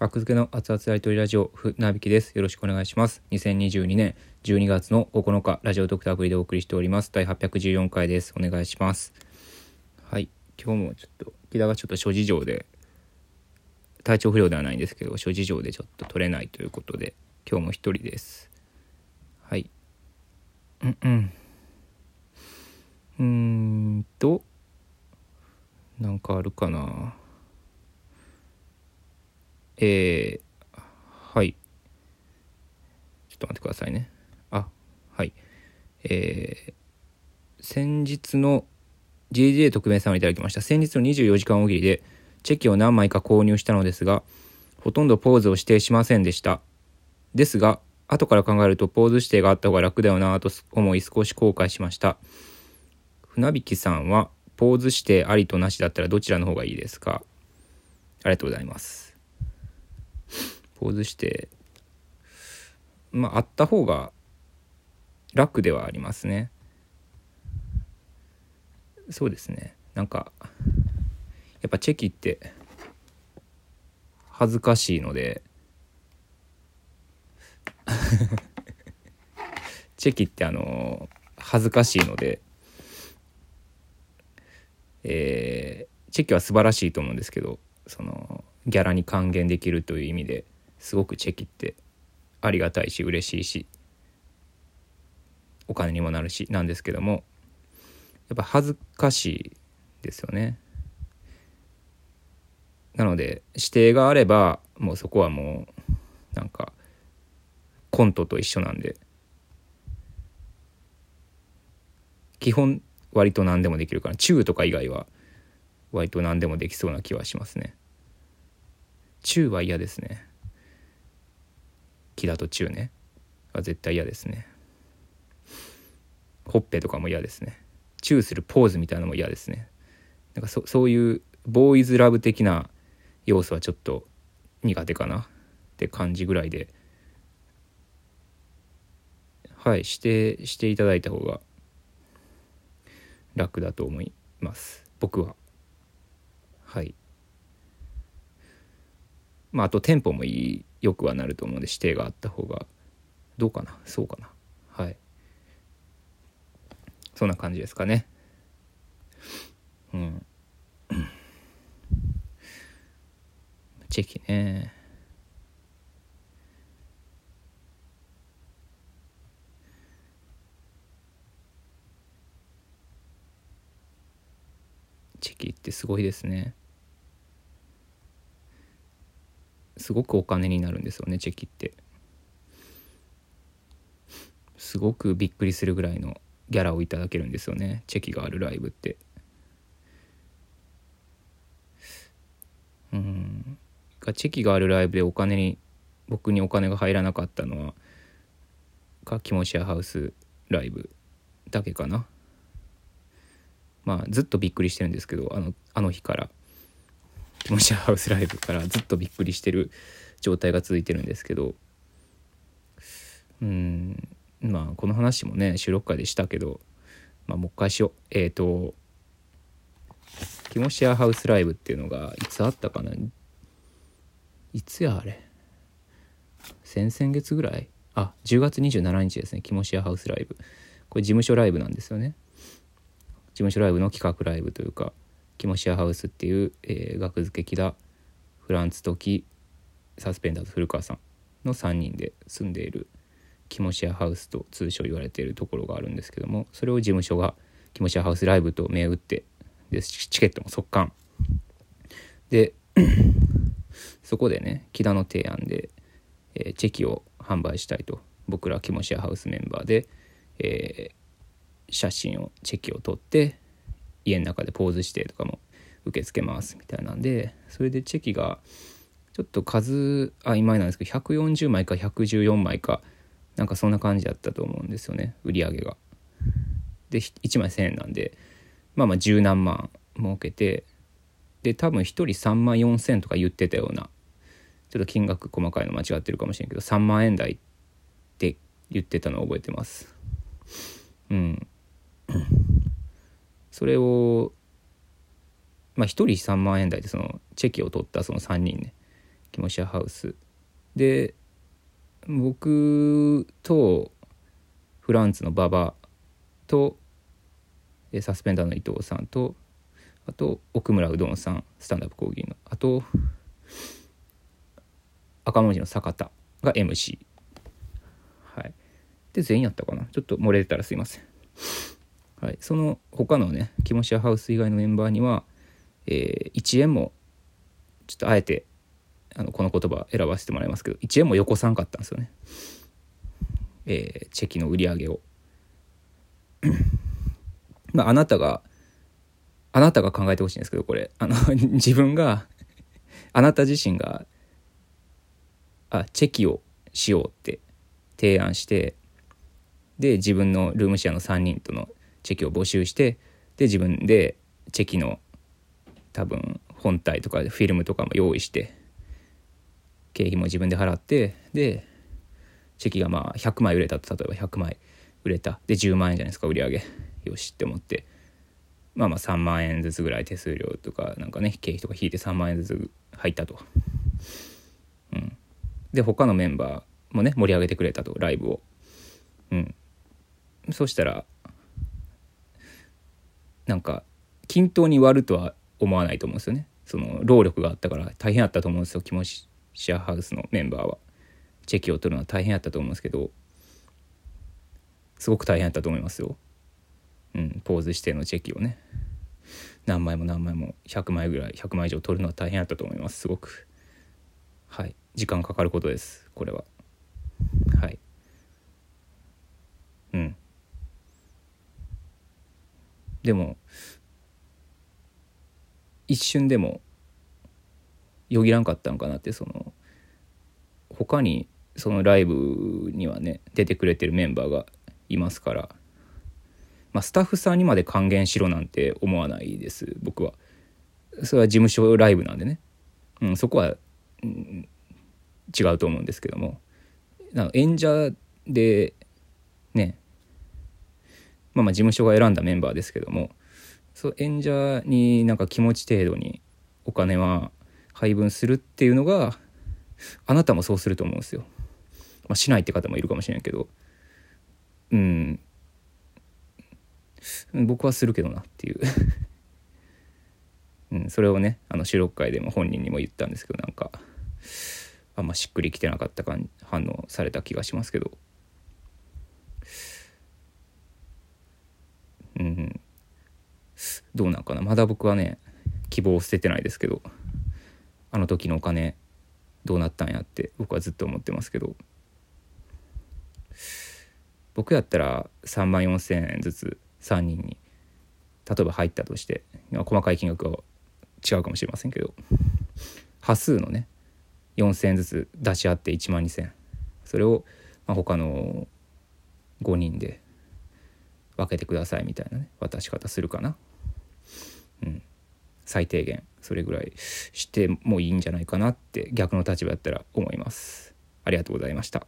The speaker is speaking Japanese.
格付けの熱々やりとりラジオ、船引きです。よろしくお願いします。2022年12月の9日、ラジオドクターアプリでお送りしております。第814回です。お願いします。はい。今日もちょっと、木田がちょっと諸事情で、体調不良ではないんですけど、諸事情でちょっと取れないということで、今日も一人です。はい。うんうん。うーんと、なんかあるかな。えー、はい。ちょっと待ってくださいね。あ、はい。えー、先日の JJ 特命さんをいただきました。先日の24時間大喜利でチェキを何枚か購入したのですが、ほとんどポーズを指定しませんでした。ですが、後から考えるとポーズ指定があった方が楽だよなぁと思い少し後悔しました。船引さんはポーズ指定ありとなしだったらどちらの方がいいですか？ありがとうございます。ポーズしてまああった方が楽ではありますね。そうですね。なんかやっぱチェキって恥ずかしいので チェキってあの恥ずかしいのでえーチェキは素晴らしいと思うんですけどそのギャラに還元できるという意味ですごくチェキってありがたいし嬉しいしお金にもなるしなんですけどもやっぱ恥ずかしいですよね。なので指定があればもうそこはもうなんかコントと一緒なんで基本割と何でもできるから中とか以外は割と何でもできそうな気はしますね。中は嫌ですね。木だと中ね。は絶対嫌ですね。ほっぺとかも嫌ですね。チューするポーズみたいなのも嫌ですね。なんかそそういうボーイズラブ的な要素はちょっと苦手かな。って感じぐらいで。はいしてしていただいた方が楽だと思います。僕は。はい。まああとテンポもいいよくはなると思うので指定があった方がどうかなそうかなはい。そんな感じですかね。うん。チェキね。チェキってすごいですね。すごくお金になるんですよねチェキって。すごくびっくりするぐらいのギャラをいただけるんですよねチェキがあるライブって。うん。チェキがあるライブでお金に僕にお金が入らなかったのはかキモシアハウスライブだけかな。まあずっとびっくりしてるんですけどあのあの日から。キモシアハウスライブからずっとびっくりしてる状態が続いてるんですけど。うんまあこの話もね収録会でしたけど、まあ、もう一回しよう。えっ、ー、とキモシアハウスライブっていうのがいつあったかな？いつやあれ？先々月ぐらい？あ10月27日ですね。キモシアハウスライブ。これ事務所ライブなんですよね。事務所ライブの企画ライブというか。キモシアハウスっていう、えー、学付け木田フランツ時サスペンダーズ古川さんの3人で住んでいるキモシアハウスと通称言われているところがあるんですけどもそれを事務所がキモシアハウスライブと銘打ってでチケットも速乾でそこでね木田の提案で、えー、チェキを販売したいと僕らキモシアハウスメンバーで、えー、写真をチェキを撮って家の中でポーズ指定とかも受け付けますみたいなんでそれでチェキがちょっと数曖昧なんですけど140枚か114枚かなんかそんな感じだったと思うんですよね売り上げが。で1枚1,000円なんでまあまあ十何万儲けてで多分1人3万4,000とか言ってたようなちょっと金額細かいの間違ってるかもしれんけど3万円台って言ってたのを覚えてます。うんそれをまあ1人3万円台でそのチェキを取ったその3人ね。キモシアハウス。で僕とフランツの馬場とサスペンダーの伊藤さんとあと奥村うどんさんスタンダップ講義の。あと赤文字の坂田が MC はい。で全員やったかな。ちょっと漏れてたらすいません。はい。その他のねキモシアハウス以外のメンバーには、えー、1円もちょっとあえてあのこの言葉選ばせてもらいますけど1円もよこさんかったんですよね。えー、チェキの売り上げを。まああなたがあなたが考えてほしいんですけどこれ。あの 自分があなた自身があチェキをしようって提案してで自分のルームシェアの3人とのチェキを募集してで自分でチェキの多分本体とかフィルムとかも用意して経費も自分で払ってでチェキがまあ100枚売れたと例えば100枚売れたで10万円じゃないですか売り上げよしって思ってまあまあ3万円ずつぐらい手数料とかなんかね経費とか引いて3万円ずつ入ったと。うん、で他のメンバーもね盛り上げてくれたとライブを。うん、そしたらなんか均等に割るとは思わないと思うんですよね。その労力があったから大変あったと思うんですよ。気持ちシェアハウスのメンバーは。チェキを取るのは大変やったと思うんですけどすごく大変やったと思いますよ。うん、ポーズ指定のチェキをね。何枚も何枚も100枚ぐらい100枚以上取るのは大変やったと思います。すごく。はい。時間かかることですこれは。はい。うん。でも一瞬でもよぎらんかったんかなってその他にそのライブにはね出てくれてるメンバーがいますからまあ、スタッフさんにまで還元しろなんて思わないです僕は。それは事務所ライブなんでね、うん、そこは、うん、違うと思うんですけども。演者でねまあまあ事務所が選んだメンバーですけどもそう演者になんか気持ち程度にお金は配分するっていうのがあなたもそうすると思うんですよ。まあ、しないって方もいるかもしれないけど。うん。僕はするけどなっていう。うん、それをねあの収録会でも本人にも言ったんですけどなんかあんましっくりきてなかったか反応された気がしますけど。うんどうなんかな。まだ僕はね希望を捨ててないですけどあの時のお金どうなったんやって僕はずっと思ってますけど。僕やったら3万4,000円ずつ3人に例えば入ったとして細かい金額は違うかもしれませんけど端数のね4,000円ずつ出し合って1万2,000それを、まあ、他の5人で分けてくださいみたいなね渡し方するかな。うん、最低限それぐらいしてもいいんじゃないかなって逆の立場だったら思います。ありがとうございました。